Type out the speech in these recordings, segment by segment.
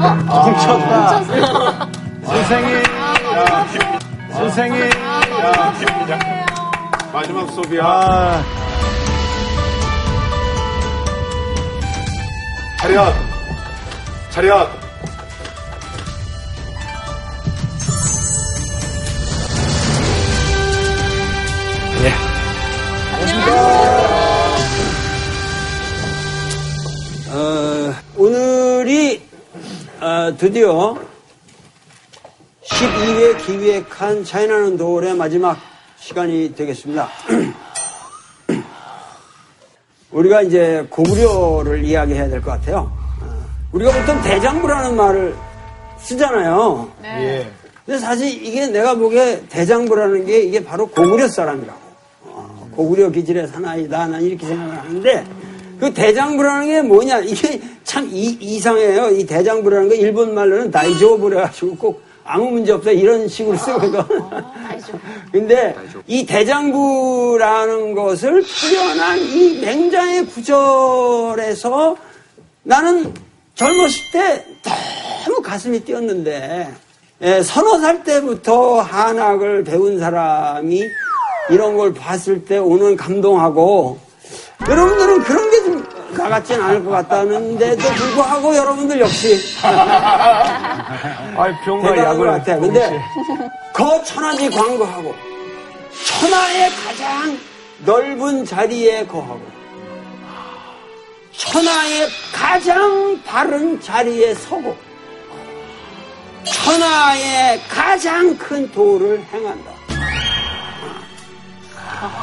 훔쳤다. 선생님, 야, 선생님, 야, 마지막. 아. 차렷! 차렷! 어, 드디어 12회 기획한 차이나는 도올의 마지막 시간이 되겠습니다. 우리가 이제 고구려를 이야기해야 될 것 같아요. 어, 우리가 보통 대장부라는 말을 쓰잖아요. 예. 근데 사실 이게 내가 보기에 대장부라는 게 이게 바로 고구려 사람이라고. 어, 고구려 기질의 사나이다. 난 이렇게 생각을 하는데 그 대장부라는 게 뭐냐. 이게 참 이, 상해요 이 대장부라는 거 일본 말로는 다이조부래 가지고 꼭 아무 문제 없어 이런 식으로 쓰거든. 근데 이 대장부라는 것을 풀어난 이 맹장의 구절에서 나는 젊었을 때 너무 가슴이 뛰었는데 예, 서너 살 때부터 한학을 배운 사람이 이런 걸 봤을 때 오는 감동하고 여러분들은 그런 게좀 가같진 않을 것 같다는데도 불구하고 여러분들 역시 아, 병과 약을 같아. 근데 거천하지 광고하고 천하의 가장 넓은 자리에 거하고 천하의 가장 바른 자리에 서고 천하의 가장 큰 도를 행한다.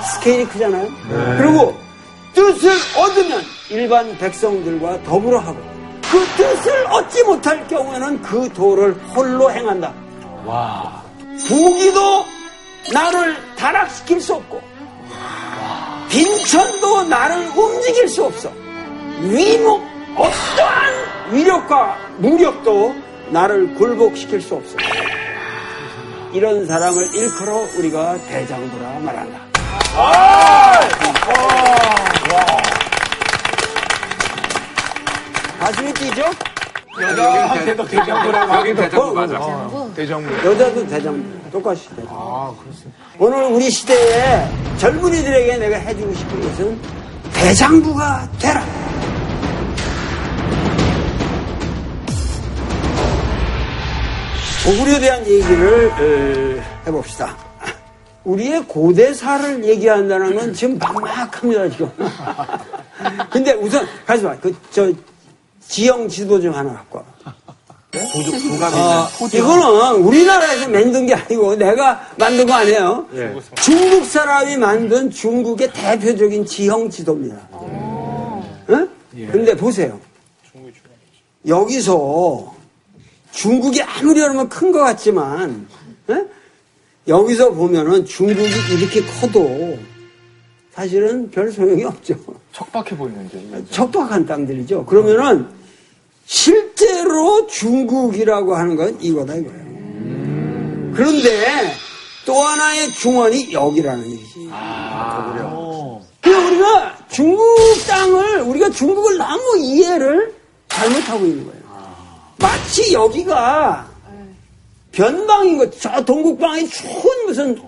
스케일이 크잖아요. 네. 그리고 뜻을 얻으면 일반 백성들과 더불어 하고 그 뜻을 얻지 못할 경우에는 그 도를 홀로 행한다. 와. 부기도 나를 타락시킬 수 없고 빈천도 나를 움직일 수 없어. 위목 어떠한 위력과 무력도 나를 굴복시킬 수 없어. 이런 사람을 일컬어 우리가 대장부라 말한다. 가슴이 뛰죠? 여자한테도 대장부라고 하긴 대장부 맞아. 대장부. 여자도 대장부. 똑같이 대장부. 아, 그렇습니다. 오늘 우리 시대에 젊은이들에게 내가 해주고 싶은 것은 대장부가 되라. 고구려에 대한 얘기를 해봅시다. 우리의 고대사를 얘기한다는 건 지금 막막합니다, 지금. 근데 우선, 가지 마. 그, 저, 지형 지도 좀 하나 갖고 와. 네? 어, 이거는 우리나라에서 만든 게 아니고 내가 만든 거 아니에요. 예. 중국 사람이 만든 중국의 대표적인 지형 지도입니다. 응? 예. 근데 보세요. 여기서 중국이 아무리 여러분 큰것 같지만 에? 여기서 보면은 중국이 이렇게 커도 사실은 별 소용이 없죠. 척박해 보이는데. 척박한 땅들이죠. 그러면은 실제로 중국이라고 하는 건 이거다 이거예요. 음. 그런데 또 하나의 중원이 여기라는 얘기지. 아, 그래요. 그러니까 우리가 중국 땅을 우리가 중국을 너무 이해를 잘못하고 있는 거예요. 마치 여기가 변방인 것, 저 동국방이 추운 무슨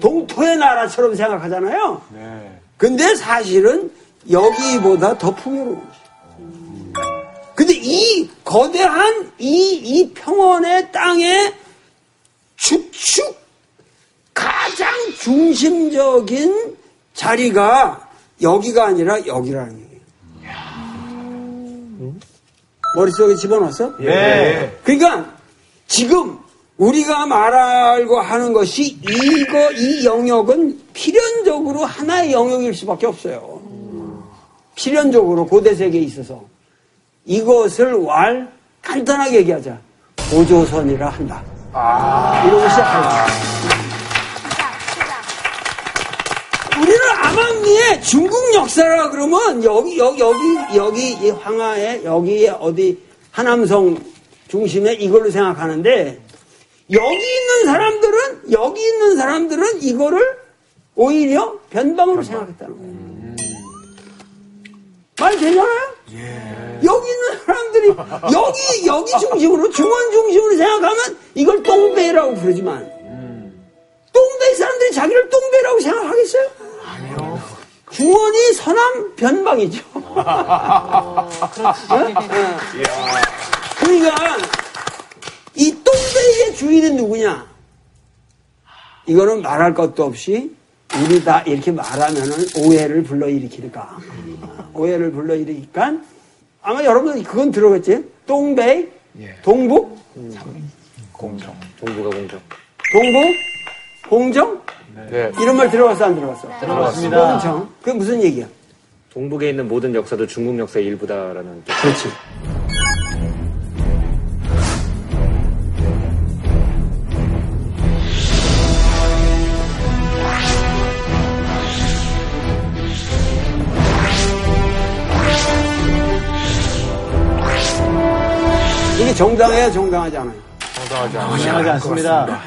동토의 나라처럼 생각하잖아요. 네. 근데 사실은 여기보다 더 풍요로운 것이죠. 근데 이 거대한 이, 이 평원의 땅에 축축 가장 중심적인 자리가 여기가 아니라 여기라는 얘기예요. 머릿속에 집어넣었어? 예. 그러니까 지금 우리가 말하고 하는 것이 이거 이 영역은 필연적으로 하나의 영역일 수밖에 없어요. 필연적으로 고대 세계에 있어서 이것을 왈 간단하게 얘기하자 보조선이라 한다. 아~ 이러고 시작하자. 우리는 암암리에 중국 역사라 그러면 여기 여기 여기 여기 이 황하에 여기에 어디 하남성 중심에 이걸로 생각하는데 여기 있는 사람들은 여기 있는 사람들은 이거를 오히려 변방으로 생각했다는 거예요. 말 되잖아요? 예. 여기 있는 사람들이 여기 여기 중심으로 중원 중심으로 생각하면 이걸 똥배라고 부르지만 똥배 사람들이 자기를 똥배라고 생각하겠어요? 아니요. 중원이 서남 변방이죠. 그러니까 이 똥배의 주인은 누구냐? 이거는 말할 것도 없이 우리 다 이렇게 말하면은 오해를 불러일으키니까 오해를 불러일으키니까 아마 여러분 그건 들어봤지? 똥배, 예. 동북, 공정. 동부가 공정. 동북, 공정 네. 이런 말 들어봤어 안 들어봤어? 들어봤습니다. 공정. 그게 무슨 얘기야? 동북에 있는 모든 역사도 중국 역사의 일부다라는 뜻. 그렇지. 정당해야 정당하지 않아요. 정당하지 않아요. 이상하지 않습니다.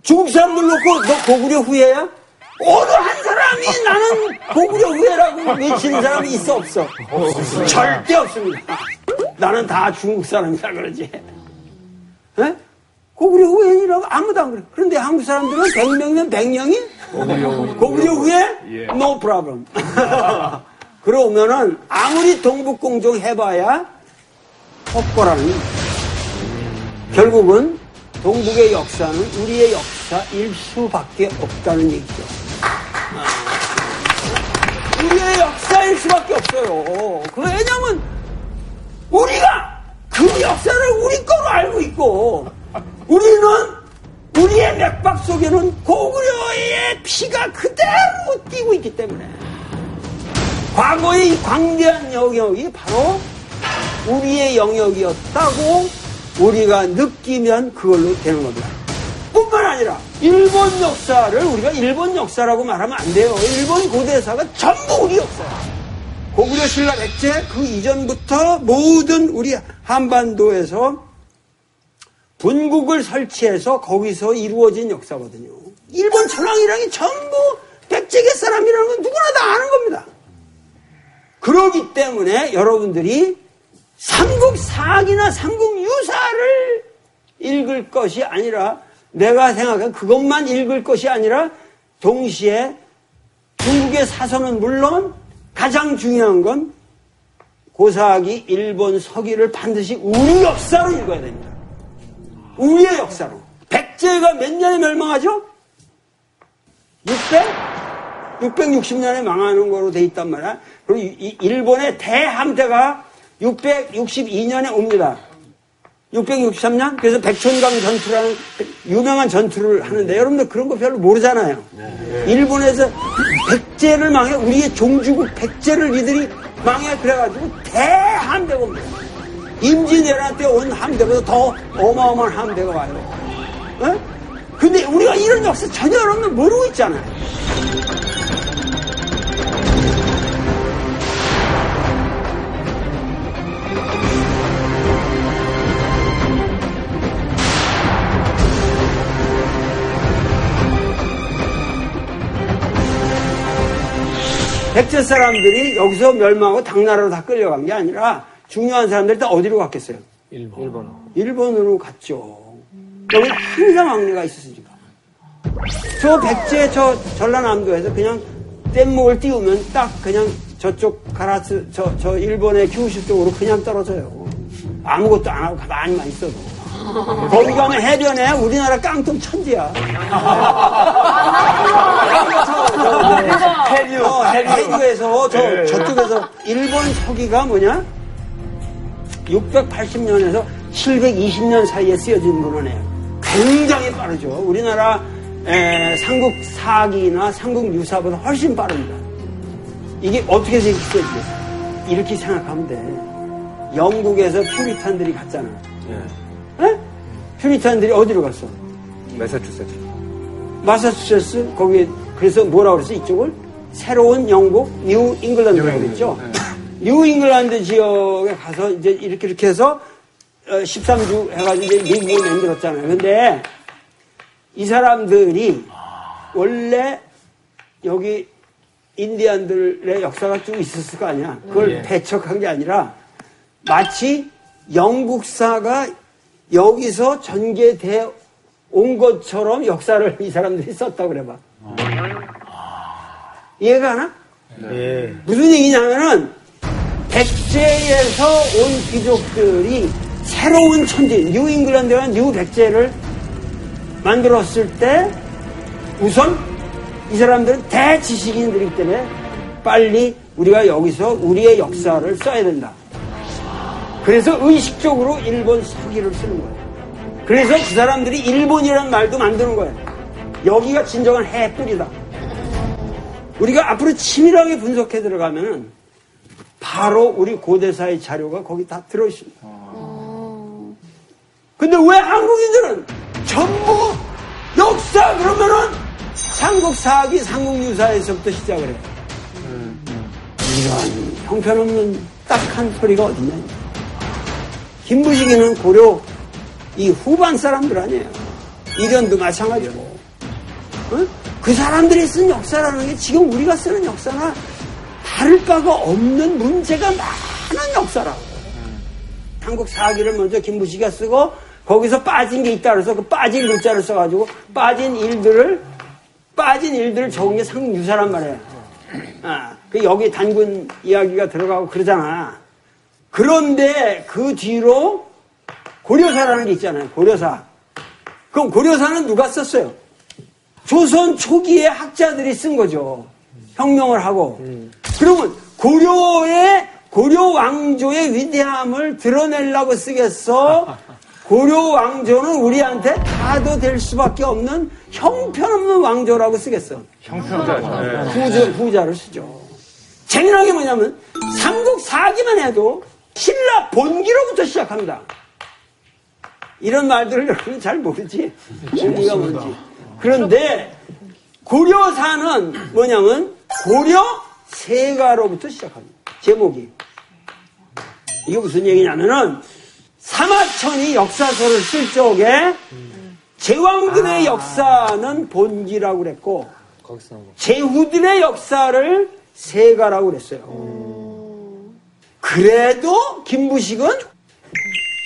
중국 사람들 놓고 너 고구려 후예야? 어느 한 사람이 나는 고구려 후예라고 외치는 사람이 있어 없어? 절대 없습니다. 나는 다 중국 사람이라 그러지. 에? 고구려 후예라고 아무도 안 그래. 그런데 한국 사람들은 100명이면 100명이 고구려 후예? 예. No problem. 그러면은 아무리 동북공정 해봐야 헛거라는. 결국은 동북의 역사는 우리의 역사일 수밖에 없다는 얘기죠. 아. 우리의 역사일 수밖에 없어요. 그 왜냐면 우리가 그 역사를 우리 거로 알고 있고 우리는 우리의 맥박 속에는 고구려의 피가 그대로 뛰고 있기 때문에 과거의 이 광대한 영역이 바로 우리의 영역이었다고 우리가 느끼면 그걸로 되는 겁니다. 뿐만 아니라 일본 역사를 우리가 일본 역사라고 말하면 안 돼요. 일본 고대사가 전부 우리 역사야. 고구려 신라 백제 그 이전부터 모든 우리 한반도에서 분국을 설치해서 거기서 이루어진 역사거든요. 일본 천황이랑이 전부 백제계 사람이라는 건 누구나 다 아는 겁니다. 그러기 때문에 여러분들이 삼국사학이나 삼국유사를 읽을 것이 아니라 내가 생각한 그것만 읽을 것이 아니라 동시에 중국의 사서는 물론 가장 중요한 건 고사학이 일본 서기를 반드시 우리 역사로 읽어야 됩니다. 우리의 역사로. 백제가 몇 년에 멸망하죠? 600? 660년에 망하는 거로 돼 있단 말이야. 그리고 일본의 대함대가 662년에 옵니다. 663년? 그래서 백촌강 전투라는 유명한 전투를 하는데 여러분들 그런 거 별로 모르잖아요. 일본에서 백제를 망해 우리의 종주국 백제를 이들이 망해 그래가지고 대함대가 옵니다. 임진왜란 때 온 함대보다 더 어마어마한 함대가 와요. 어? 근데 우리가 이런 역사 전혀 여러분들 모르고 있잖아요. 백제 사람들이 여기서 멸망하고 당나라로 다 끌려간 게 아니라 중요한 사람들이 다 어디로 갔겠어요? 일본. 일본으로 갔죠. 여기 항상 왕래가 있었으니까. 저 백제 저 전라남도에서 그냥 뗏목을 띄우면 딱 그냥 저쪽 가라스 저, 저 일본의 규슈 쪽으로 그냥 떨어져요. 아무것도 안 하고 가만히만 있어도. 거기 가면 해변에 우리나라 깡통 천지야. 해류, 어, 해류에서 저, 저쪽에서 일본 서기가 뭐냐? 680년에서 720년 사이에 쓰여진 문헌이에요. 굉장히 빠르죠. 우리나라 에, 삼국 사기나 삼국 유사보다 훨씬 빠릅니다. 이게 어떻게 생겼겠어요? 이렇게 생각하면 돼. 영국에서 퓨리탄들이 갔잖아. 예. 에? 퓨리탄들이 어디로 갔어? 매사추세츠. 마사추세츠 거기에 그래서 뭐라고 그랬어 이쪽을 새로운 영국 뉴 잉글랜드라고 그랬죠. 뉴 잉글랜드 지역에 가서 이제 이렇게 이렇게 해서 어, 13주 해가지고 이제 미국을 만들었잖아요. 근데 이 사람들이 원래 여기 인디안들의 역사가 쭉 있었을 거 아니야. 그걸 배척한 게 아니라 마치 영국사가 여기서 전개돼 온 것처럼 역사를 이 사람들이 썼다고 그래봐. 이해가 가나? 예. 무슨 얘기냐면은 백제에서 온 귀족들이 새로운 천지, 뉴 잉글랜드와 뉴 백제를 만들었을 때 우선 이 사람들은 대지식인들이기 때문에 빨리 우리가 여기서 우리의 역사를 써야 된다. 그래서 의식적으로 일본 서기를 쓰는 거예요. 그래서 그 사람들이 일본이라는 말도 만드는 거예요. 여기가 진정한 해뿌리다. 우리가 앞으로 치밀하게 분석해 들어가면은 바로 우리 고대사의 자료가 거기 다 들어있습니다. 근데 왜 한국인들은 전부 역사 그러면은 삼국사기 삼국유사에서부터 시작을 해요. 이런 형편없는 딱한 소리가 어딨냐. 김부식이는 고려 이 후반 사람들 아니에요. 이련도 마찬가지고. 어? 그 사람들이 쓴 역사라는 게 지금 우리가 쓰는 역사나 다를 바가 없는 문제가 많은 역사라고. 한국 사기를 먼저 김부식이가 쓰고 거기서 빠진 게 있다 그래서 그 빠진 글자를 써가지고 빠진 일들을 빠진 일들을 적은 게 상유사란 말이에요. 아, 그 여기 단군 이야기가 들어가고 그러잖아. 그런데 그 뒤로 고려사라는 게 있잖아요. 고려사. 그럼 고려사는 누가 썼어요? 조선 초기에 학자들이 쓴 거죠. 혁명을 하고. 그러면 고려의 고려 왕조의 위대함을 드러내려고 쓰겠어. 고려 왕조는 우리한테 다도 될 수밖에 없는 형편없는 왕조라고 쓰겠어. 형평자. 후자, 후자를 쓰죠. 재미난 게 뭐냐면 삼국 사기만 해도 신라 본기로부터 시작합니다. 이런 말들을 여러분 잘 모르지. 본기가 뭔지. 그런데 고려사는 뭐냐면 고려 세가로부터 시작합니다. 제목이. 이게 무슨 얘기냐면은 사마천이 역사서를 쓸 적에 제왕들의 역사는 본기라고 그랬고 제후들의 역사를 세가라고 그랬어요. 그래도 김부식은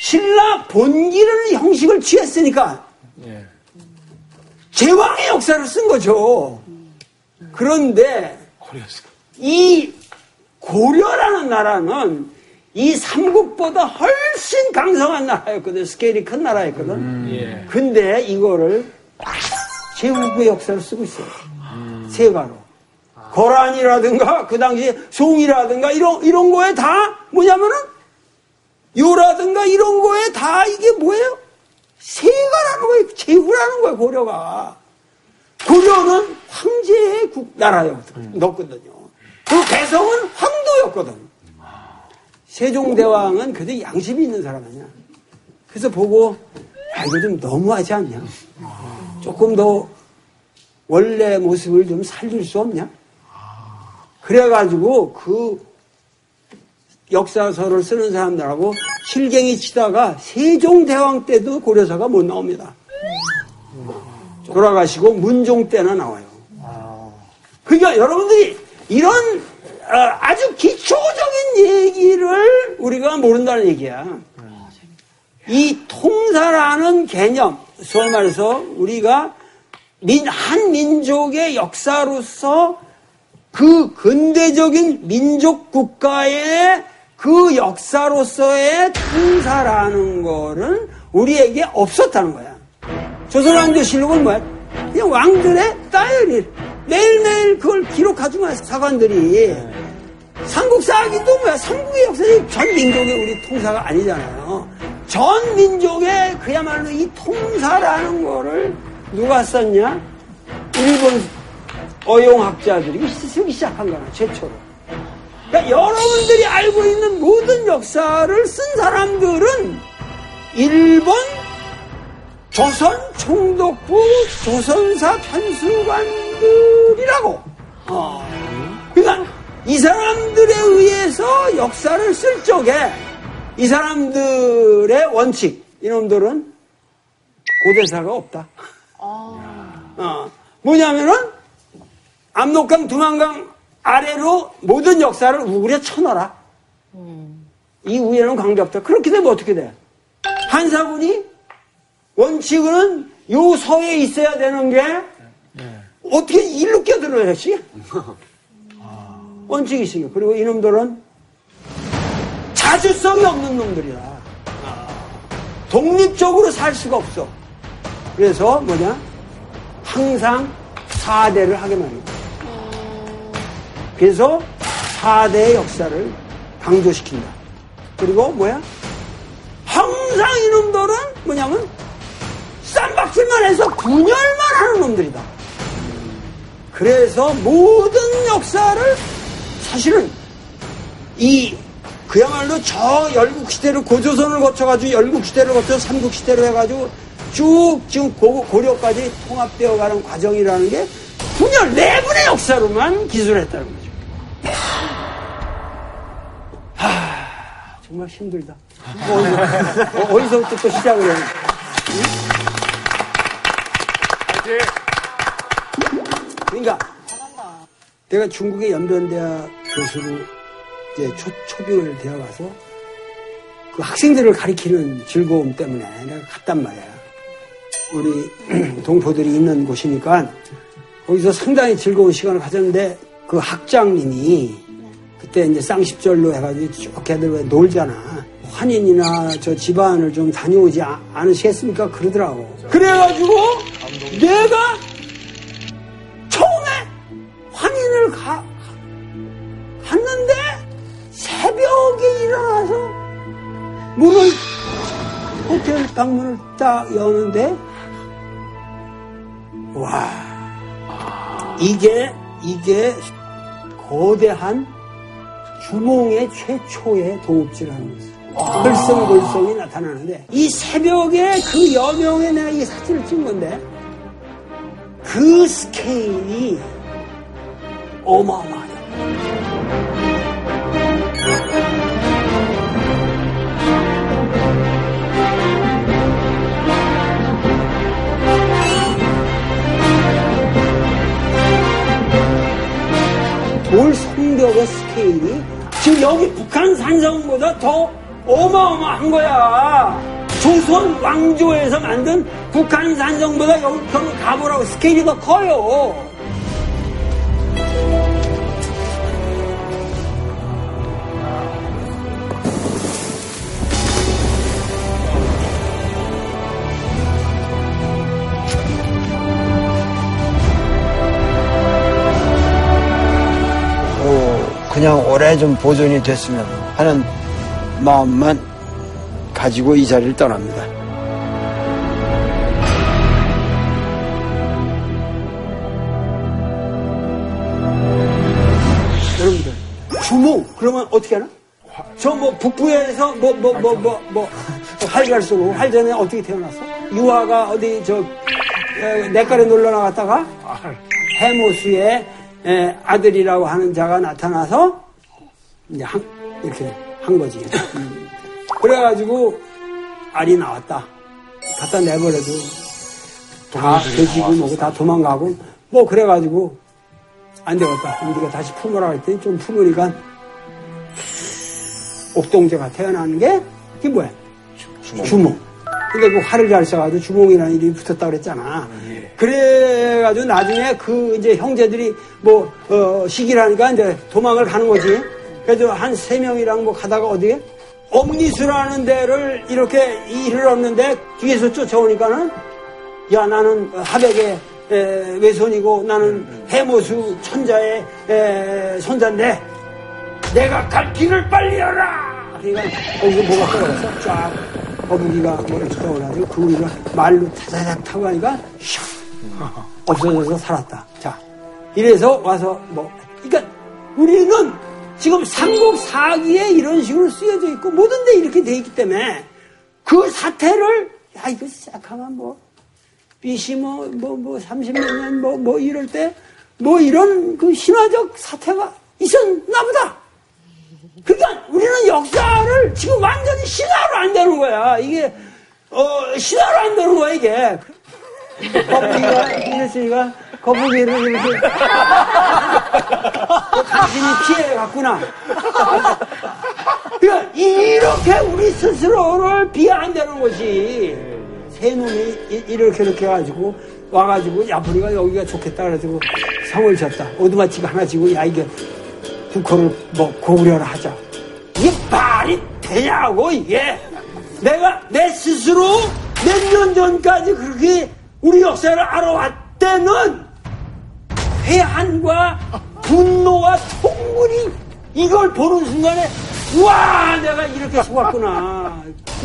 신라 본기라는 형식을 취했으니까 제왕의 역사를 쓴 거죠. 그런데 이 고려라는 나라는 이 삼국보다 훨씬 강성한 나라였거든. 스케일이 큰 나라였거든. 예. 근데 이거를 제후의 역사를 쓰고 있어요. 세가로. 거란이라든가 그 당시에 송이라든가 이런 이런 거에 다 뭐냐면은 요라든가 이런 거에 다 이게 뭐예요? 세가라는 거예요. 제후라는 거예요. 고려가. 고려는 황제의 국 나라였거든요. 그 개성은 황도였거든. 세종대왕은 그래도 양심이 있는 사람 아니야. 그래서 보고 아 이거 좀 너무하지 않냐? 조금 더 원래 모습을 좀 살릴 수 없냐? 그래가지고 그 역사서를 쓰는 사람들하고 실갱이 치다가 세종대왕 때도 고려사가 못 나옵니다. 돌아가시고 문종 때나 나와요. 그러니까 여러분들이 이런 어, 아주 기초적인 얘기를 우리가 모른다는 얘기야. 이 통사라는 개념, 소위 말해서 우리가 민, 한 민족의 역사로서 그 근대적인 민족 국가의 그 역사로서의 통사라는 거는 우리에게 없었다는 거야. 조선왕조실록은 뭐야? 그냥 왕들의 다이어리. 매일매일 그걸 기록하지만 뭐 사관들이. 삼국사기도 뭐야? 삼국의 역사는 전 민족의 우리 통사가 아니잖아요. 전 민족의 그야말로 이 통사라는 거를 누가 썼냐? 일본 어용학자들이 쓰기 시작한 거야, 최초로. 그러니까 여러분들이 알고 있는 모든 역사를 쓴 사람들은 일본 조선 총독부 조선사 편수관들이라고. 어. 그러니까 이 사람들에 의해서 역사를 쓸 적에 이 사람들의 원칙, 이놈들은 고대사가 없다. 어. 뭐냐면은 압록강, 두만강 아래로 모든 역사를 우그려 쳐놔라. 이 위에는 관계없다. 그렇게 되면 어떻게 돼? 한사군이 원칙은 요 서에 있어야 되는 게 어떻게 일로 끼어들어야 지 원칙이 있으니까. 그리고 이놈들은 자주성이 없는 놈들이라. 독립적으로 살 수가 없어. 그래서 뭐냐? 항상 4대를 하게 말입니다. 그래서 4대의 역사를 강조시킨다. 그리고 뭐야? 항상 이놈들은 뭐냐면 쌈박질만 해서 분열만 하는 놈들이다. 그래서 모든 역사를 사실은 이 그야말로 저 열국 시대를 고조선을 거쳐가지고 열국 시대를 거쳐 삼국 시대로 해가지고 쭉 지금 고, 고려까지 통합되어 가는 과정이라는 게 분열 내분의 역사로만 기술했다는 거죠. 하, 정말 힘들다. 어, 어디서, 부터 또 시작을 해야 그러니까 내가 중국의 연변대학 교수로 이제 초, 초빙을 되어 가서 그 학생들을 가리키는 즐거움 때문에 내가 갔단 말이야. 우리 동포들이 있는 곳이니까 거기서 상당히 즐거운 시간을 가졌는데 그 학장님이 그때 이제 쌍십절로 해가지고 쭉 걔들 왜 놀잖아. 환인이나 저 집안을 좀 다녀오지 아- 않으시겠습니까? 그러더라고. 그래가지고 내가 처음에 환인을 가, 갔는데 새벽에 일어나서 문을 호텔 방문을 딱 여는데 와 이게 이게 거대한 주몽의 최초의 도읍지라는 거죠. 글썽글썽이 나타나는데 이 새벽에 그 여명에 내가 이 사진을 찍은 건데 그 스케일이 어마어마하다. 성벽의 스케일이 지금 여기 북한 산성보다 더 어마어마한 거야. 조선 왕조에서 만든 북한 산성보다 여기 가보라고 스케일이 더 커요. 그냥 오래 좀 보존이 됐으면 하는 마음만 가지고 이 자리를 떠납니다. 여러분들 주몽 그러면 어떻게 하나? 저 뭐 북부에서 뭐 뭐 뭐 뭐 뭐 활갈 쏘고 활전에 어떻게 태어났어? 유아가 어디 저 에, 내과에 놀러 나갔다가 해모수의 에, 아들이라고 하는 자가 나타나서 이제 한, 이렇게 한 거지. 음. 그래가지고 알이 나왔다. 갖다 내버려도 다 돼지고 뭐고 다 도망가고 뭐 그래가지고 안 되겠다. 우리가 다시 품으라 했더니 좀 품으니까 옥동자가 태어나는 게 그게 뭐야? 주몽. 근데 그 활을 잘 써가지고 주몽이라는 이름이 붙었다 그랬잖아. 그래가지고 나중에 그 이제 형제들이 뭐, 어, 시기라니까 이제 도망을 가는 거지. 그래서 한 세 명이랑 뭐 가다가 어디에? 엄니수라는 데를 이렇게 일을 얻는데 뒤에서 쫓아오니까는 야 나는 하백의 에, 외손이고 나는 해모수 천자의 에, 손자인데 내가 갈 길을 빨리 열라 그러니까 거기서 뭐가 떠올랐어 쫙뭐 이렇게 떠올라가지고 그 우리가 말로 타자작 타고 가니까 샥 없어져서 살았다 자 이래서 와서 뭐 그러니까 우리는 지금 삼국 사기에 이런 식으로 쓰여져 있고 모든 데 이렇게 돼 있기 때문에 그 사태를 야 이거 시작하면 뭐 BC 뭐, 뭐, 뭐, 30몇 년, 뭐, 뭐, 이럴 때, 뭐, 이런 그 신화적 사태가 있었나 보다. 그러니까 우리는 역사를 지금 완전히 신화로 안 되는 거야. 이게, 어, 신화로 안 되는 거야, 이게. 거북이가, 이랬으니까, 거북이를 이렇게. 간신히 피해 갔구나. 그러니까 이렇게 우리 스스로를 비하한다는 것이 새 놈이 이- 이렇게 이렇게 해가지고 와가지고 야 우리가 여기가 좋겠다 그래가지고 성을 졌다 오두마치가 하나 지고 야 이게 국호를 뭐 고구려를 하자 이게 말이 되냐고 이게 내가 내 스스로 몇 년 전까지 그렇게 우리 역사를 알아왔다는 회한과 분노와 통분이 이걸 보는 순간에 와 내가 이렇게 속았구나.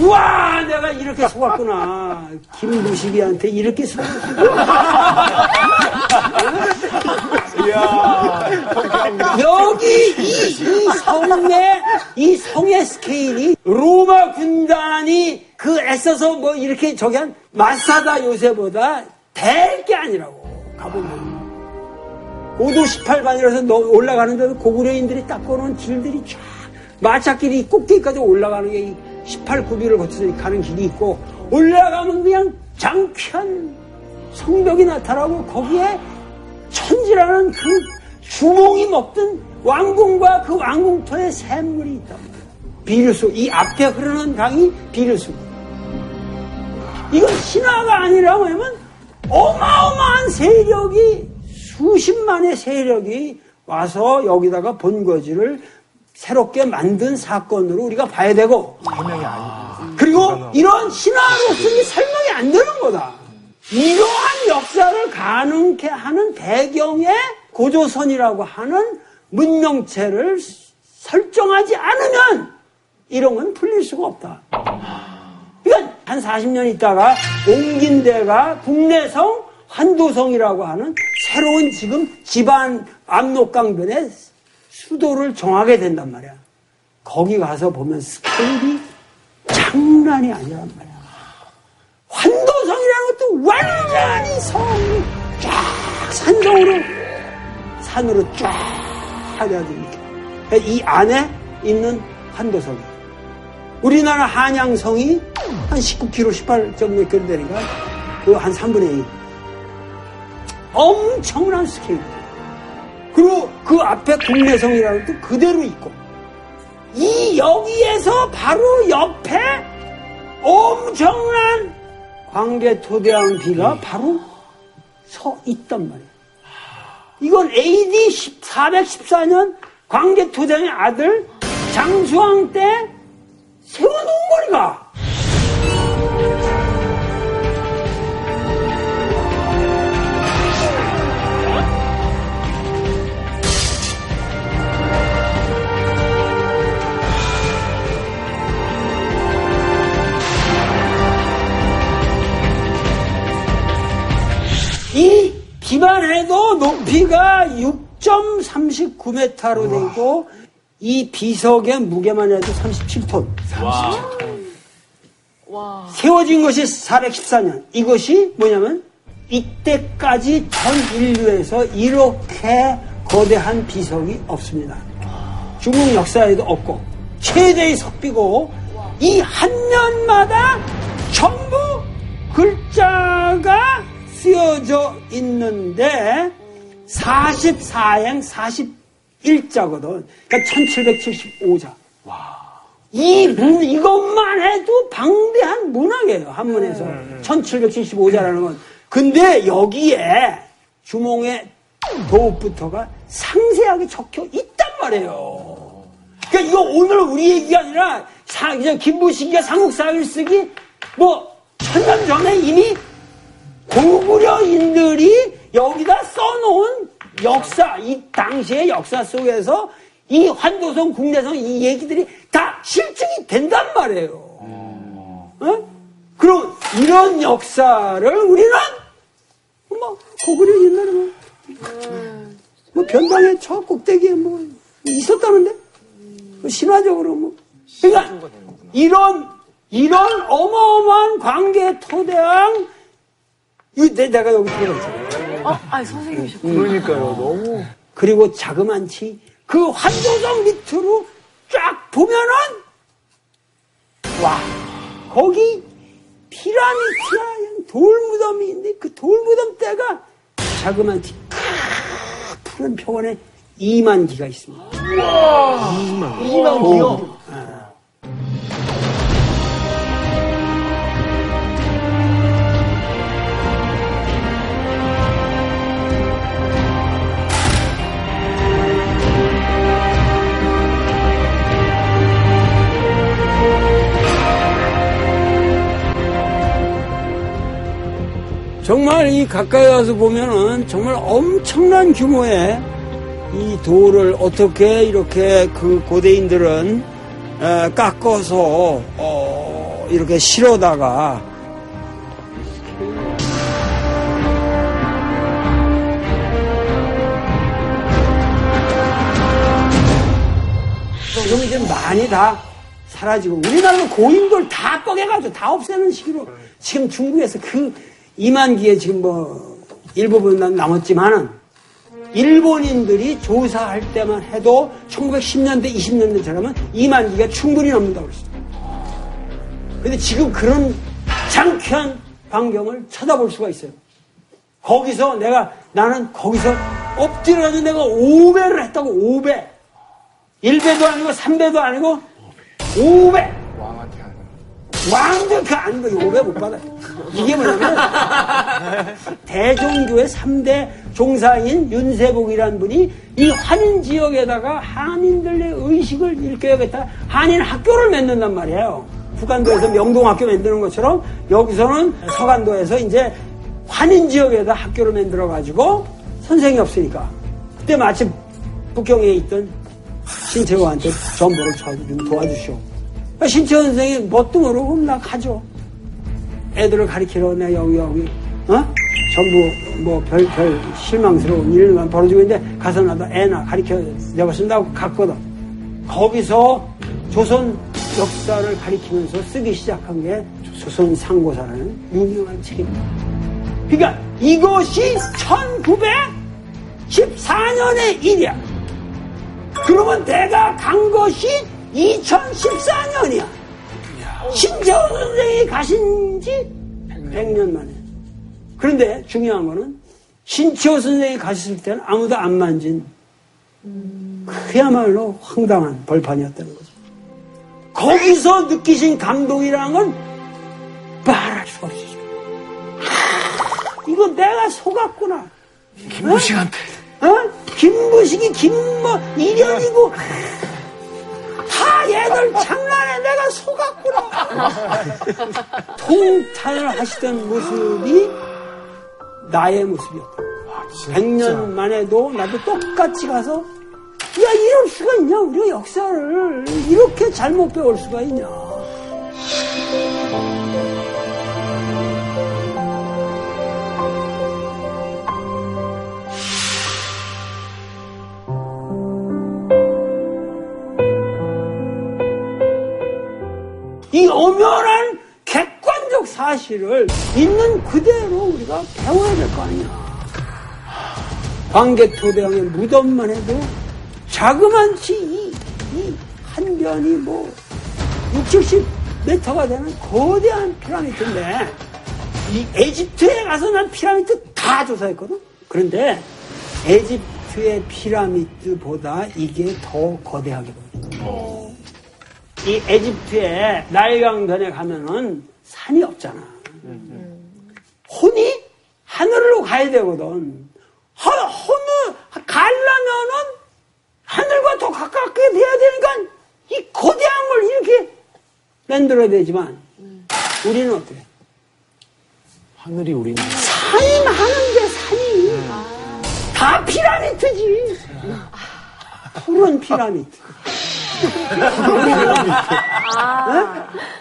와 내가 이렇게 속았구나. 김부식이한테 이렇게 속았구나. 여기 이, 이 성의 이 성의 스케일이 로마 군단이 그 애써서 뭐 이렇게 저기 한 마사다 요새보다 될 게 아니라고 가보면 고도 18반이라서 올라가는데도 고구려인들이 닦아놓은 길들이 쫙 마차길이 꼭대기까지 올라가는 게 18, 9비를 거쳐서 가는 길이 있고 올라가면 그냥 장편 성벽이 나타나고 거기에 천지라는 그 주몽이 먹던 왕궁과 그 왕궁터에 샘물이 말이야. 비류수. 이 앞에 흐르는 강이 비류수. 이건 신화가 아니라 뭐냐면 어마어마한 세력이 수십만의 세력이 와서 여기다가 본거지를 새롭게 만든 사건으로 우리가 봐야 되고 그리고 이런 신화로서는 설명이 안 되는 거다. 이러한 역사를 가능케 하는 배경에 고조선이라고 하는 문명체를 설정하지 않으면 이런 건 풀릴 수가 없다. 한 40년 있다가 옮긴 데가 국내성 환도성이라고 하는 새로운 지금 집안 압록강변의 수도를 정하게 된단 말이야. 거기 가서 보면 스케일이 장난이 아니란 말이야. 환도성이라는 것도 완전히 성이 쫙 산성으로 산으로 쫙 해가지고 이렇게 이 안에 있는 환도성이 우리나라 한양성이 한 19km, 18.몇 킬로 되니까 그한 3분의 1 엄청난 스케일 그리고 그 앞에 국내성이라는 것도 그대로 있고 이 여기에서 바로 옆에 엄청난 광개 토대왕 비가 바로 서 있단 말이에요. 이건 AD 414년 광개 토대왕의 아들 장수왕 때 세워놓은 거리가. 이 비만해도 높이가 6.39m로 되고 이 비석의 무게만 해도 37톤. 세워진 것이 414년. 이것이 뭐냐면 이때까지 전 인류에서 이렇게 거대한 비석이 없습니다. 중국 역사에도 없고 최대의 석비고 이한 면마다 전부 글자가 쓰여져 있는데 44행 41자거든. 그러니까 1775자. 이 문, 이것만 해도 방대한 문학이에요. 한문에서. 1775자라는 건. 근데 여기에 주몽의 도읍부터가 상세하게 적혀 있단 말이에요. 그러니까 이거 오늘 우리 얘기가 아니라 사, 이제 김부식이가 삼국사를 쓰기 뭐 천년 전에 이미 고구려인들이 여기다 써놓은 역사, 이 당시의 역사 속에서 이 환도성, 국내성 이 얘기들이 다 실증이 된단 말이에요. 어? 그럼 이런 역사를 우리는 뭐 고구려 옛날에 뭐, 뭐 변방의 저 꼭대기에 뭐 있었다는데 뭐 신화적으로 뭐 그러니까 이런 이런 어마어마한 관계 토대왕 이 내- 내가 여기 들어있잖아. 어, 아 선생님이셨구나. 그러니까요, 너무. 그리고 자그만치 그 환도성 밑으로 쫙 보면은 와 거기 피라미드야 돌무덤이 있는데 그 돌무덤 때가 자그만치 크 푸른 표원에 2만 기가 있습니다. 2만 기요? 정말 이 가까이 와서 보면은 정말 엄청난 규모의 이 돌을 어떻게 이렇게 그 고대인들은 에, 깎아서 어, 이렇게 실어다가 지금 이제 많이 다 사라지고 우리나라는 고인돌 다 뻐개가지고 다 없애는 식으로 지금 중국에서 그 2만 기에 지금 뭐 일부분 남았지만은 일본인들이 조사할 때만 해도 1910년대, 20년대 처럼은 2만 기가 충분히 넘는다고 그랬어요. 근데 지금 그런 장쾌한 광경을 쳐다볼 수가 있어요. 거기서 내가, 나는 거기서 엎드려가지고 내가 5배를 했다고, 5배. 1배도 아니고 3배도 아니고 5배. 왕도 그안 거, 5배 못 받아요. 이게 뭐냐면, 대종교의 3대 종사인 윤세복이라는 분이 이 한인 지역에다가 한인들의 의식을 일깨워야겠다. 한인 학교를 만든단 말이에요. 북한도에서 명동학교 만드는 것처럼 여기서는 서간도에서 이제 한인 지역에다 학교를 만들어 가지고 선생이 없으니까 그때 마침 북경에 있던 신채호한테 전보를 좀 도와주시오. 그러니까 뭣도 모르고 나 가죠. 애들을 가리키러 내 여기 여기 어? 전부 뭐별별 실망스러운 일만 벌어지고 있는데 가서 나도 애나 가리켜 쓴다고 갔거든. 거기서 조선 역사를 가리키면서 쓰기 시작한 게 조선 상고사라는 유명한 책입니다. 그러니까 이것이 1914년의 일이야. 그러면 내가 간 것이 2014년이야. 신재호 선생이 가신 지 100년 만에. 그런데 중요한 거는 신치호 선생이 가셨을 때는 아무도 안 만진 그야말로 황당한 벌판이었다는 거죠. 거기서 느끼신 감동이라는 건 말할 수가 없어요. 아, 이거 내가 속았구나. 김부식한테. 어? 김부식이 김뭐 이련이고 다 얘들 장난에 내가 속았구나. 통탄을 하시던 모습이 나의 모습이었다. 백년 만에도 나도 똑같이 가서 야 이럴 수가 있냐 우리가 역사를 이렇게 잘못 배울 수가 있냐 이 엄연한 객관적 사실을 있는 그대로 우리가 배워야 될 거 아니냐. 광개토대왕의 무덤만 해도 자그만치 이, 이 한 변이 뭐 60, 70m가 되는 거대한 피라미드인데 이 에집트에 가서 난 피라미드 다 조사했거든. 그런데 에집트의 피라미드보다 이게 더 거대하게 보여. 이 에집트의 나일강변에 가면은 산이 없잖아. 혼이 하늘로 가야 되거든. 하, 혼을 가려면은 하늘과 더 가깝게 돼야 되니까 이 거대한 걸 이렇게 만들어야 되지만 우리는 어때? 하늘이 우리는. 산이 많은데 산이 다 피라미드지. 푸른 피라미드. 네?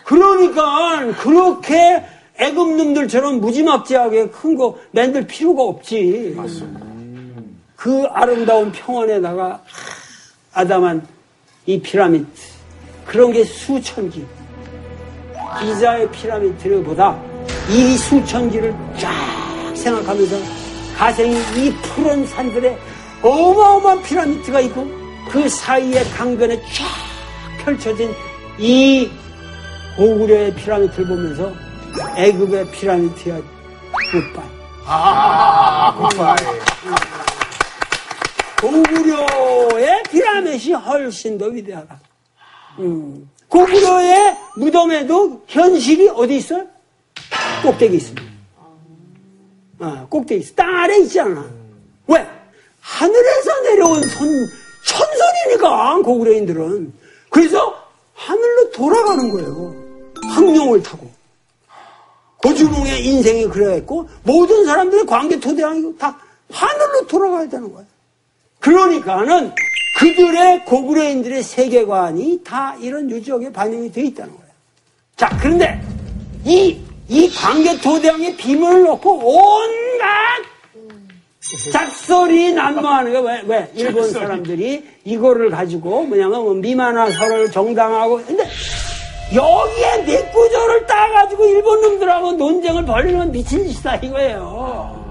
그러니까 그렇게 애굽놈들처럼 무지막지하게 큰 거 만들 필요가 없지. 그 아름다운 평원에다가 아담한 이 피라미드 그런 게 수천 기. 기자의 피라미드보다 이 수천 기를 쫙 생각하면서 가생이 이 푸른 산들에 어마어마한 피라미드가 있고 그 사이에 강변에 쫙 펼쳐진 이 고구려의 피라미드를 보면서 애굽의 피라미드야 굿바이. 아, 굿바이. 고구려의 피라미드이 훨씬 더 위대하다. 음. 고구려의 무덤에도 현실이 어디 있어요? 꼭대기 있습니다. 어, 꼭대기 있어. 땅 아래 있지 않아. 왜? 하늘에서 내려온 선, 천선이니까, 고구려인들은. 그래서 하늘로 돌아가는 거예요. 항룡을 타고. 고주몽의 인생이 그랬고 모든 사람들의 관계 토대왕이 다 하늘로 돌아가야 되는 거예요. 그러니까는 그들의 고구려인들의 세계관이 다 이런 유적에 반영이 되어 있다는 거예요. 자, 그런데 이, 이 관계 토대왕의 비밀을 놓고 온갖 짝소리 난무하는 거 왜, 왜? 일본 사람들이 이거를 가지고 뭐냐면 뭐 미만화설을 정당하고 근데 여기에 내 구조를 따가지고 일본 놈들하고 논쟁을 벌이는 미친 짓이다 이거예요.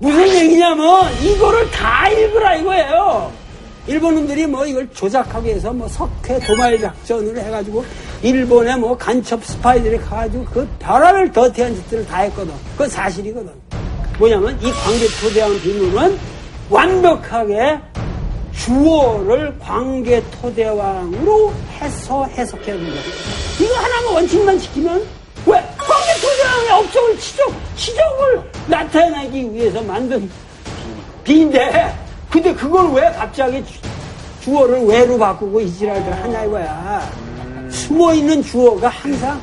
무슨 얘기냐면 이거를 다 읽으라 이거예요. 일본 놈들이 뭐 이걸 조작하기 위해서 뭐 석회 도말 작전을 해가지고 일본의 뭐 간첩 스파이들이 가가지고 그 별하별 더티한 짓들을 다 했거든. 그건 사실이거든. 뭐냐면 이 관계 토대왕 비문은 완벽하게 주어를 관계 토대왕으로 해서 해석해야 된다. 이거 하나만 원칙만 지키면 왜 관계 토대왕의 업적을 치적 치적을 나타내기 위해서 만든 비인데 근데 그걸 왜 갑자기 주- 주어를 왜로 바꾸고 이지랄을 하냐 이거야. 숨어 있는 주어가 항상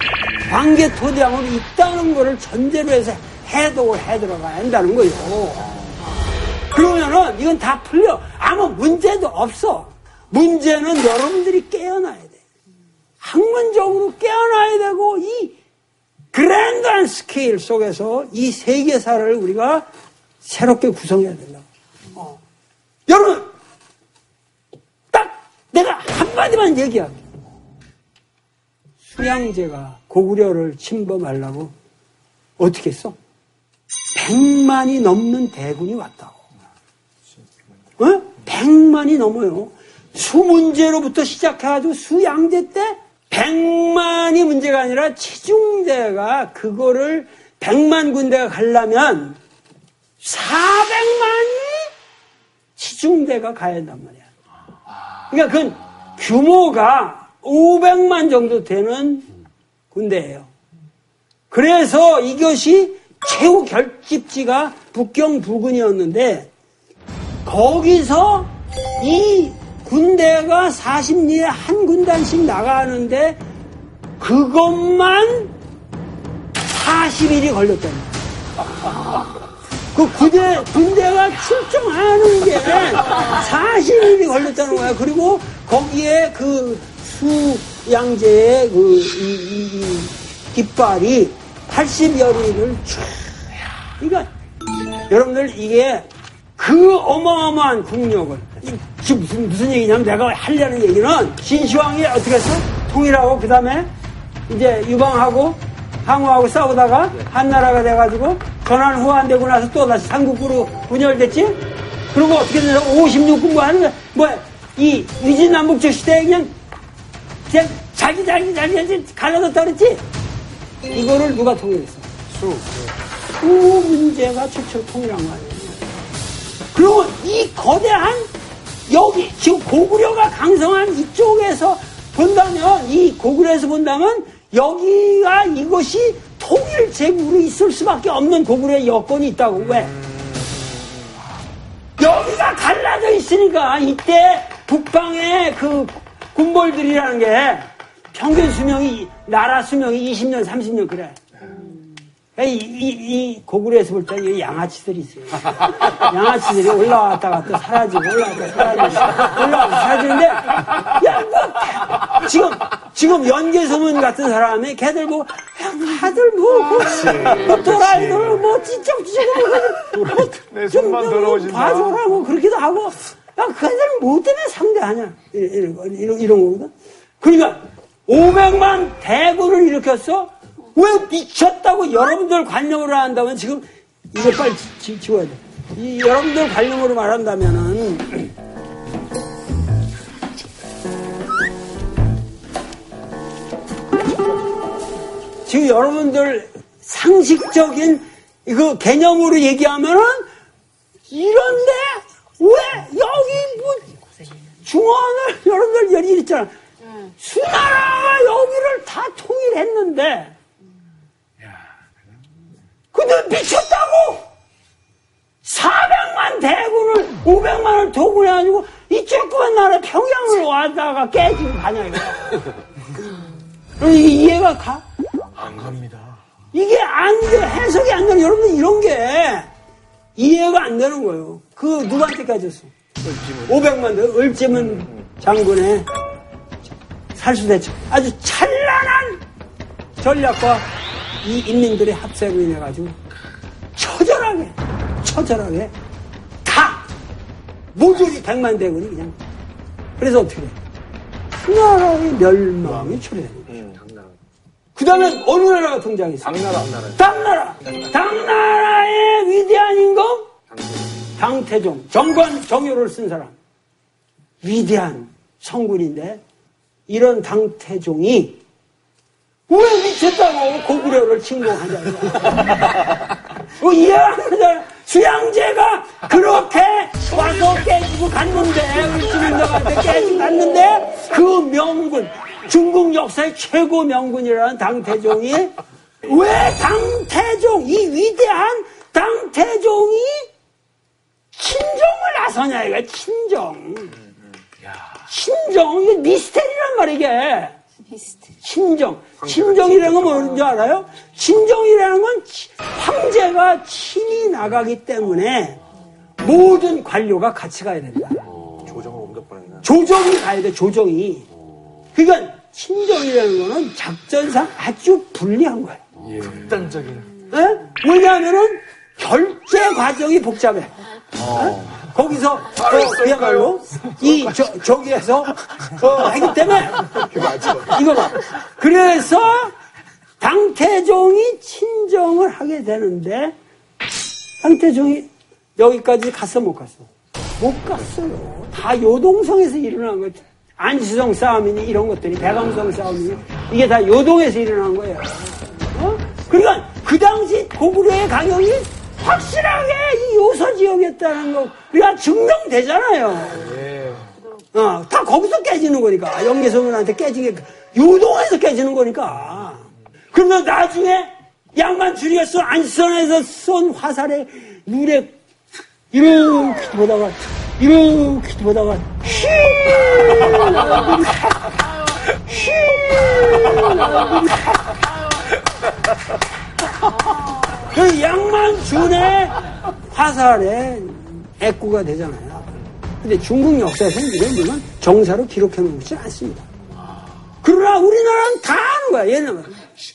관계 토대왕으로 있다는 거를 전제로 해서 해독을 해 들어가야 한다는 거예요. 그러면은 이건 다 풀려. 아무 문제도 없어. 문제는 여러분들이 깨어나야 돼. 학문적으로 깨어나야 되고 이 그랜드한 스케일 속에서 이 세계사를 우리가 새롭게 구성해야 된다. 어. 여러분 딱 내가 한마디만 얘기할게. 수양제가 고구려를 침범하려고 어떻게 했어? 100만이 넘는 대군이 왔다고. 어? 100만이 넘어요. 수 문제로부터 시작해가지고 수양제 때 100만이 문제가 아니라 치중대가 그거를 100만 군대가 가려면 400만이 치중대가 가야 한단 말이야. 그러니까 그건 규모가 500만 정도 되는 군대예요. 그래서 이것이 최후 결집지가 북경 부근이었는데 거기서 이 군대가 40리에 한 군단씩 나가는데 그것만 40일이 걸렸다는. 그 군대, 군대가 출정하는 게 40일이 걸렸다는 거야. 그리고 거기에 그 수양제의 그, 이, 이, 이 깃발이 80여리를 쫙. 그러니까 여러분들 이게 그 어마어마한 국력을 이- 지금 무슨 무슨 얘기냐면 내가 하려는 얘기는 신시황이 어떻게 했어? 통일하고 그 다음에 이제 유방하고 항우하고 싸우다가 한나라가 돼가지고 전환 후환되고 나서 또 다시 삼국구로 분열됐지? 그리고 어떻게 되냐 56군부 하는 거야 뭐야 이 위진남북조 시대에 그냥 그냥 자기 자기 자기 자기 갈라졌다 그랬지? 이거를 누가 통일했어? 수. 수 문제가 최초로 통일한 거 아니에요? 그리고 이 거대한 여기 지금 고구려가 강성한 이쪽에서 본다면 이 고구려에서 본다면 여기가 이것이 통일 제국으로 있을 수밖에 없는 고구려의 여건이 있다고 왜? 여기가 갈라져 있으니까 이때 북방의 그 군벌들이라는 게 평균 수명이 나라 수명이 20년 30년 그래. 이, 이, 이 고구려에서 볼 때는 양아치들이 있어요. 양아치들이 올라왔다 갔다 사라지고 올라왔다 사라지고 올라왔다 사라지는데 야, 뭐, 지금 지금 연계소문 같은 사람이 걔들 뭐 야, 다들 뭐, 뭐, 뭐뭐 찌쩍찌쩍 뭐, 내 손만 더러워진다. 봐줘라 뭐 그렇기도 하고 야, 그 애들은 뭐 때문에 상대하냐 이런, 이런, 이런 거거든. 그러니까 500만 대군을 일으켰어? 왜 미쳤다고 여러분들 관념으로 한다면 지금 이거 빨리 지, 지워야 돼. 이 여러분들 관념으로 말한다면은 지금 여러분들 상식적인 이거 개념으로 얘기하면은 이런데 왜 여기 뭐 중원을 여러분들 여기 있잖아. 수나라가 여기를 다 통일했는데 미쳤다고 400만 대군을 500만을 도군해가지고 이 조그만 나라 평양을 왔다가 깨지고 가냐 그럼 이게 이해가 가? 안 갑니다. 이게 안안 돼. 해석이 안 되는, 여러분들 이런 게 이해가 안 되는 거예요. 그 누구한테 까졌어? 500만 대 을지문 장군의 살수대첩. 아주 찬란한 전략과 이 인민들의 합세로 인해 가지고 처절하게, 처절하게 다 모조리 백만 대군이 그냥 그래서 어떻게 돼? 그 나라의 멸망이 초래되는 거예요. 그 다음에 어느 나라가 등장했어? 당나라. 당나라. 당나라의 위대한 임금? 당태종. 정관 정효를 쓴 사람. 위대한 성군인데 이런 당태종이 왜 미쳤다고 고구려를 침공하냐고. 그 이해하는 수양제가 그렇게 와서 깨지고 갔는데 을지민덕한테 깨지고 갔는데 그 명군 중국 역사의 최고 명군이라는 당태종이 왜 당태종 이 위대한 당태종이 친정을 나서냐 이거 친정 친정 이게 미스테리란 말이야 이게. 친정. 친정이라는 건 뭔지 알아요? 친정이라는 건 치- 황제가 친히 나가기 때문에 모든 관료가 같이 가야 된다. 조정을 옮겨보내나. 조정이 가야 돼, 조정이. 그러니까 친정이라는 거는 작전상 아주 불리한 거야. 극단적인. 예? 왜냐하면은 결제 과정이 복잡해. 어? 거기서 어, 그야말로 이 저, 저기에서 어, 하기 때문에 이거 봐. 그래서 당태종이 친정을 하게 되는데 당태종이 여기까지 갔어 못 갔어? 못 갔어요. 다 요동성에서 일어난 거지. 안시성 싸움이니 이런 것들이 배감성 싸움이니 이게 다 요동에서 일어난 거예요. 어? 그러니까 그 당시 고구려의 강영이 확실하게 이 요서 지역이었다는 거 우리가 증명되잖아요. 어, 다 거기서 깨지는 거니까 영계성들한테 깨진 게 요동에서 깨지는 거니까. 그러면 나중에 양만 줄이었어 안선에서 쏜 화살에 눈에 이렇게 보다가 이렇게 보다가 그 양만준의 화살에 애꾸가 되잖아요. 근데 중국 역사에서는 이런 일은 정사로 기록해 놓지 않습니다. 그러나 우리나라는 다 아는 거야, 얘는.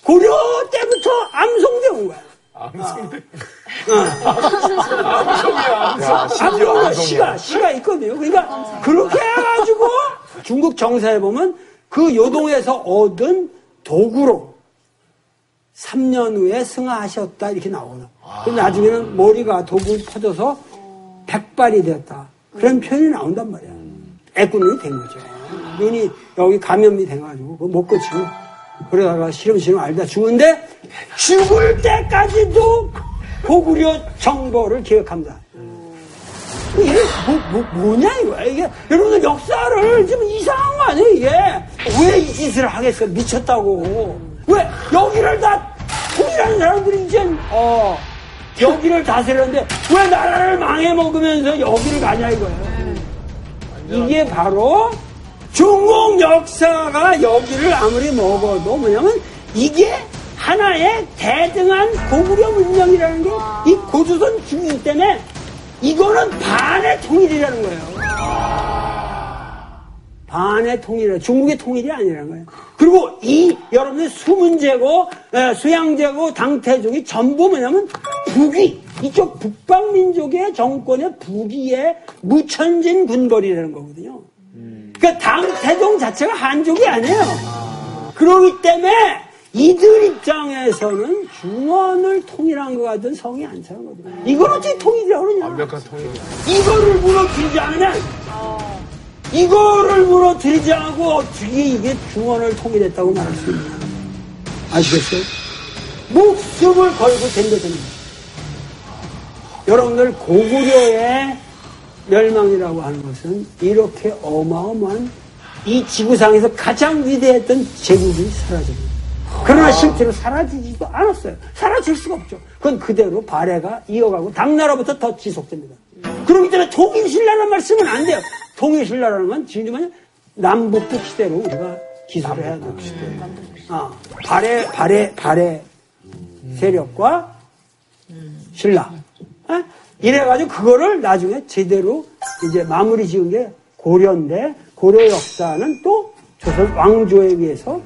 고려 때부터 암송돼 온 거야. 암송돼? 암송돼, 시가, 시가 있거든요. 그러니까 그렇게 해가지고 중국 정사에 보면 그 요동에서 얻은 도구로 3년 후에 승하하셨다 이렇게 나오거든. 근데 나중에는 머리가 도구 퍼져서 백발이 되었다. 그런 표현이 나온단 말이야. 애꾸눈이 된 거죠. 눈이 여기 감염이 돼가지고 못 고치고 그러다가 시름시름 알다 죽은데 죽을 때까지도 고구려 정보를 기억합니다. 이게 뭐, 뭐, 뭐 냐 이거야 이게 여러분들 역사를 지금 이상한 거 아니에요 이게? 왜 이 짓을 하겠어? 미쳤다고. 왜 여기를 다 통일하는 사람들이 이제 어 여기를 다스렸는데 왜 나라를 망해 먹으면서 여기를 가냐 이거예요. 이게 바로 중국 역사가 여기를 아무리 먹어도 뭐냐면 이게 하나의 대등한 고구려 문명이라는 게 이 고조선 중인 때문에 이거는 반의 통일이라는 거예요. 반의 통일이라 중국의 통일이 아니라는 거예요. 그리고 이 여러분의 수문제고 에, 수양제고 당태종이 전부 뭐냐면 북위 이쪽 북방민족의 정권의 북위의 무천진 군벌이라는 거거든요. 그러니까 당태종 자체가 한족이 아니에요. 그러기 때문에 이들 입장에서는 중원을 통일한 것 같은 성이 안 차는 거거든요. 이걸 어떻게 통일이라고 그러냐. 완벽한 통일이야. 이거를 무너뜨리지 않으면 이거를 무너뜨리지 않고 어떻게 이게 중원을 통일했다고 말할 수 있냐. 아시겠어요? 목숨을 걸고 거죠. 여러분들 고구려의 멸망이라고 하는 것은 이렇게 어마어마한 이 지구상에서 가장 위대했던 제국이 사라집니다. 그러나 실제로 사라지지도 않았어요. 사라질 수가 없죠. 그건 그대로 발해가 이어가고 당나라부터 더 지속됩니다. 그렇기 때문에 통일신라라는 말씀은 안 돼요. 통일신라라는 건 지금 뭐냐 남북북 시대로 우리가 기술을 해야 돼요. 아, 발해, 발해, 발해. 세력과 신라. 어? 이래가지고 그거를 나중에 제대로 이제 마무리 지은 게 고려인데 고려 역사는 또 조선 왕조에 의해서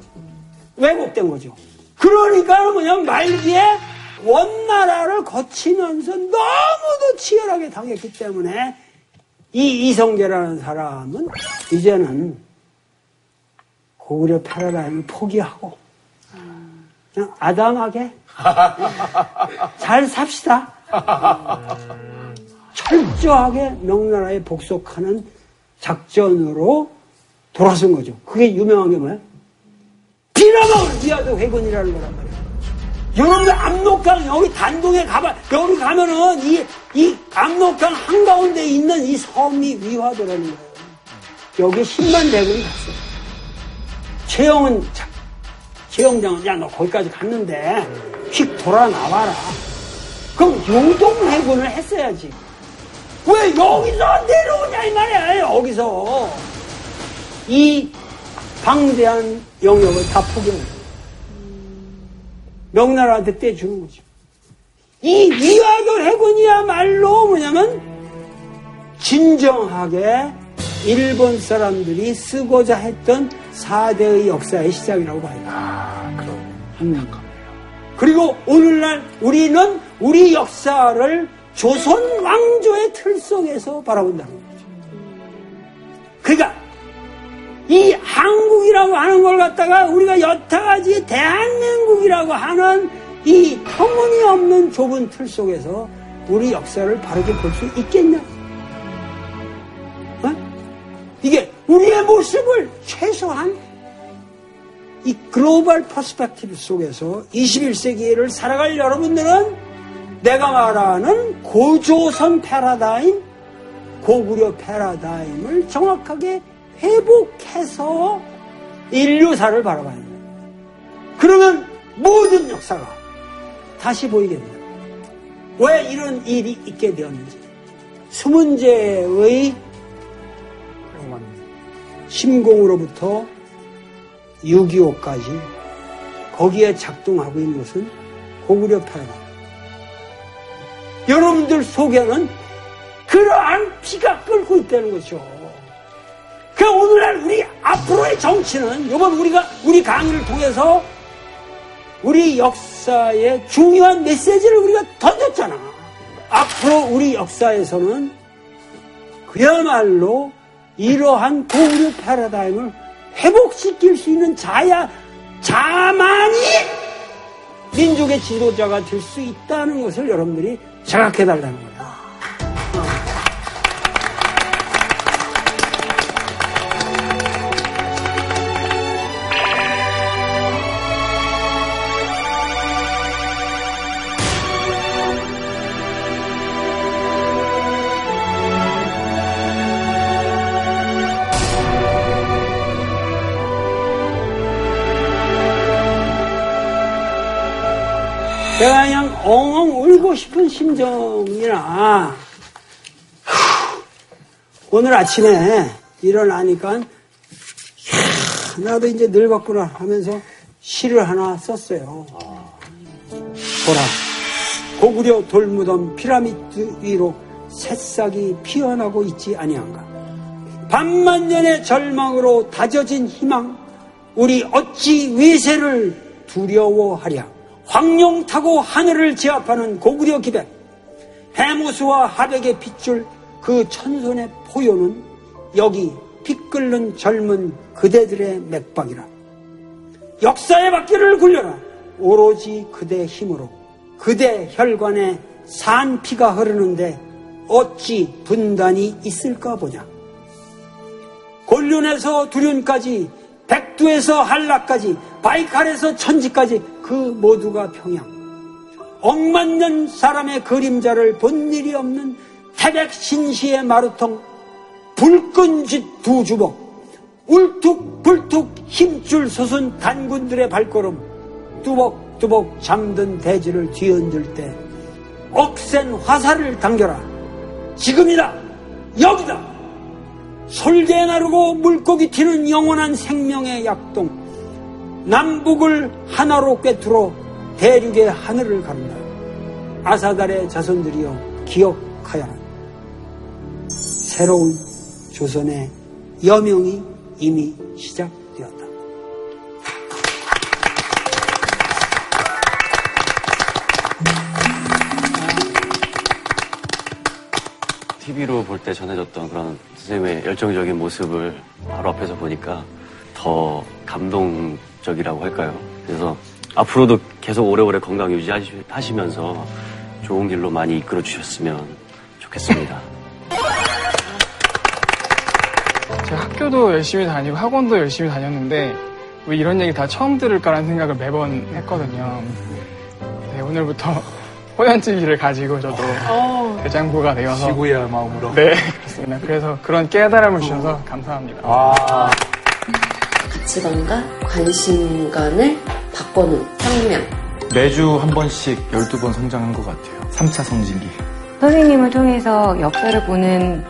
왜곡된 거죠. 그러니까 뭐냐면 말기에 원나라를 거치면서 너무도 치열하게 당했기 때문에 이 이성계라는 사람은 이제는 고구려 패러다임을 포기하고 그냥 아담하게 잘 삽시다. 철저하게 명나라에 복속하는 작전으로 돌아선 거죠. 그게 유명한 게 뭐야? 피라마울 위아더 회군이라는 거란 말이에요. 여러분들 압록강 여기 단동에 가봐 여기 가면은 이, 이 압록강 한가운데 있는 이 섬이 위화도라는 거예요. 여기 10만 대군이 갔어요. 최영은 자, 최영장은 야 너 거기까지 갔는데 휙 돌아 나와라. 그럼 요동 해군을 했어야지. 왜 여기서 내려오냐 이 말이야 여기서 이 방대한 영역을 다 포기하는 거예요. 명나라한테 떼주는 거죠. 이 위화도 해군이야말로 뭐냐면 진정하게 일본 사람들이 쓰고자 했던 4대의 역사의 시작이라고 봐요. 아, 그럼. 음. 그리고 오늘날 우리는 우리 역사를 조선 왕조의 틀 속에서 바라본다는 거죠. 그러니까 이 한국이라고 하는 걸 갖다가 우리가 여태까지 대한민국이라고 하는 이 터무니없는 좁은 틀 속에서 우리 역사를 바르게 볼 수 있겠냐? 어? 이게 우리의 모습을 최소한 이 global perspective 속에서 21세기를 살아갈 여러분들은 내가 말하는 고조선 패러다임, 고구려 패러다임을 정확하게 회복해서 인류사를 바라봐야 돼요. 그러면 모든 역사가 다시 보이게 됩니다. 왜 이런 일이 있게 되었는지. 수문제의 심공으로부터 6.25까지 거기에 작동하고 있는 것은 고구려 패러다임. 여러분들 속에는 그러한 피가 끓고 있다는 거죠. 그 오늘날 우리 앞으로의 정치는 이번 우리가 우리 강의를 통해서 우리 역사의 중요한 메시지를 우리가 던졌잖아. 앞으로 우리 역사에서는 그야말로 이러한 고구려 패러다임을 회복시킬 수 있는 자야 자만이 민족의 지도자가 될 수 있다는 것을 여러분들이 생각해 달라는 거야. 내가 그냥 엉엉 울고 싶은 심정이라 오늘 아침에 일어나니까 나도 이제 늙었구나 하면서 시를 하나 썼어요. 보라 고구려 돌무덤 피라미드 위로 새싹이 피어나고 있지 아니한가 반만 년의 절망으로 다져진 희망 우리 어찌 위세를 두려워하랴 황룡 타고 하늘을 제압하는 고구려 기백, 해무수와 하백의 핏줄 그 천손의 포효는 여기 피 끓는 젊은 그대들의 맥박이라. 역사의 바퀴를 굴려라. 오로지 그대 힘으로 그대 혈관에 산 피가 흐르는데 어찌 분단이 있을까 보자. 곤륜에서 두륜까지 백두에서 한라까지 바이칼에서 천지까지 그 모두가 평양. 억만 년 사람의 그림자를 본 일이 없는 태백 신시의 마루통, 불끈짓 두 주먹, 울툭불툭 힘줄 솟은 단군들의 발걸음, 뚜벅뚜벅 잠든 대지를 뒤흔들 때 억센 화살을 당겨라. 지금이다. 여기다. 솔개 나르고 물고기 튀는 영원한 생명의 약동. 남북을 하나로 꿰뚫어 대륙의 하늘을 가른다. 아사달의 자손들이여 기억하여라. 새로운 조선의 여명이 이미 시작되었다. TV로 볼 때 전해졌던 그런 선생님의 열정적인 모습을 바로 앞에서 보니까 더 감동 적이라고 할까요? 그래서 앞으로도 계속 오래오래 건강 유지하시면서 좋은 길로 많이 이끌어 주셨으면 좋겠습니다. 제가 학교도 열심히 다니고 학원도 열심히 다녔는데 왜 이런 얘기 다 처음 들을까라는 생각을 매번 했거든요. 네, 오늘부터 호연지기를 가지고 저도 대장부가 되어서 지구의 마음으로. 네 그렇습니다. 그래서 그런 깨달음을 주셔서 감사합니다. 가치관과 관심관을 바꿔놓은 혁명. 매주 한 번씩 12번 성장한 것 같아요. 3차 성징기. 선생님을 통해서 역사를 보는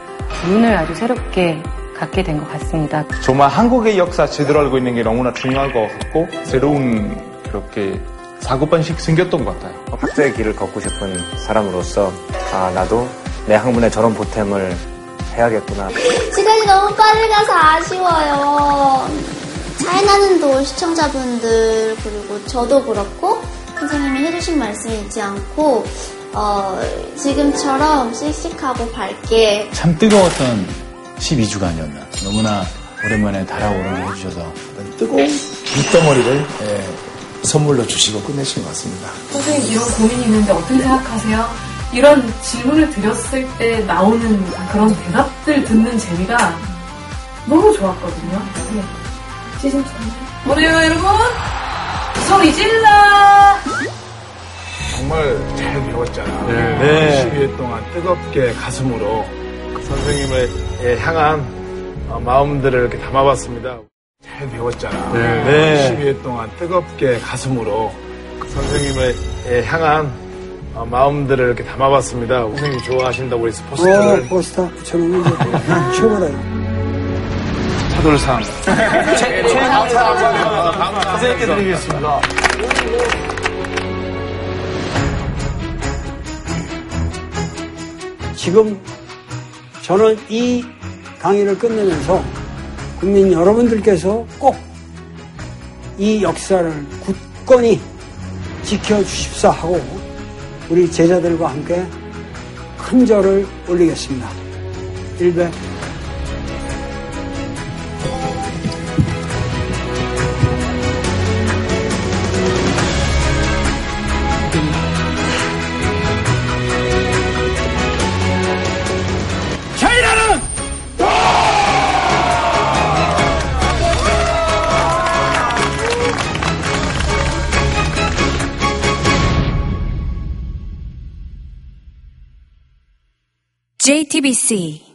눈을 아주 새롭게 갖게 된 것 같습니다. 정말 한국의 역사 제대로 알고 있는 게 너무나 중요할 것 같고 새로운 그렇게 사고방식 생겼던 것 같아요. 학자의 길을 걷고 싶은 사람으로서 아 나도 내 학문에 저런 보탬을 해야겠구나. 시간이 너무 빨리 가서 아쉬워요. 차이나는 돌 시청자분들 그리고 저도 그렇고 선생님이 해주신 말씀이 있지 않고 어, 지금처럼 씩씩하고 밝게 참 뜨거웠던 12주간이었나. 너무나 오랜만에 달아오르게 해주셔서 뜨거운 빗덩어리를 예, 선물로 주시고 끝내신 것 같습니다. 선생님 이런 고민이 있는데 어떻게 생각하세요? 이런 질문을 드렸을 때 나오는 그런 대답들 듣는 재미가 너무 좋았거든요. 네. 시즌 뭐래요 여러분? 소리 질러! 정말 잘 배웠잖아. 네. 12일 동안 뜨겁게 가슴으로 선생님을 예, 향한 어, 마음들을 이렇게 담아봤습니다. 잘 배웠잖아. 네. 12일 동안 뜨겁게 가슴으로 선생님을 예, 향한 어, 마음들을 이렇게 담아봤습니다. 선생님이 좋아하신다고 해서 어, 포스터를 포스터 붙여놓으면 이제 최고다. 차돌상. 선생님께 드리겠습니다. 지금 저는 이 강의를 끝내면서 국민 여러분들께서 꼭 이 역사를 굳건히 지켜주십사 하고 우리 제자들과 함께 큰 절을 올리겠습니다. 일배 JTBC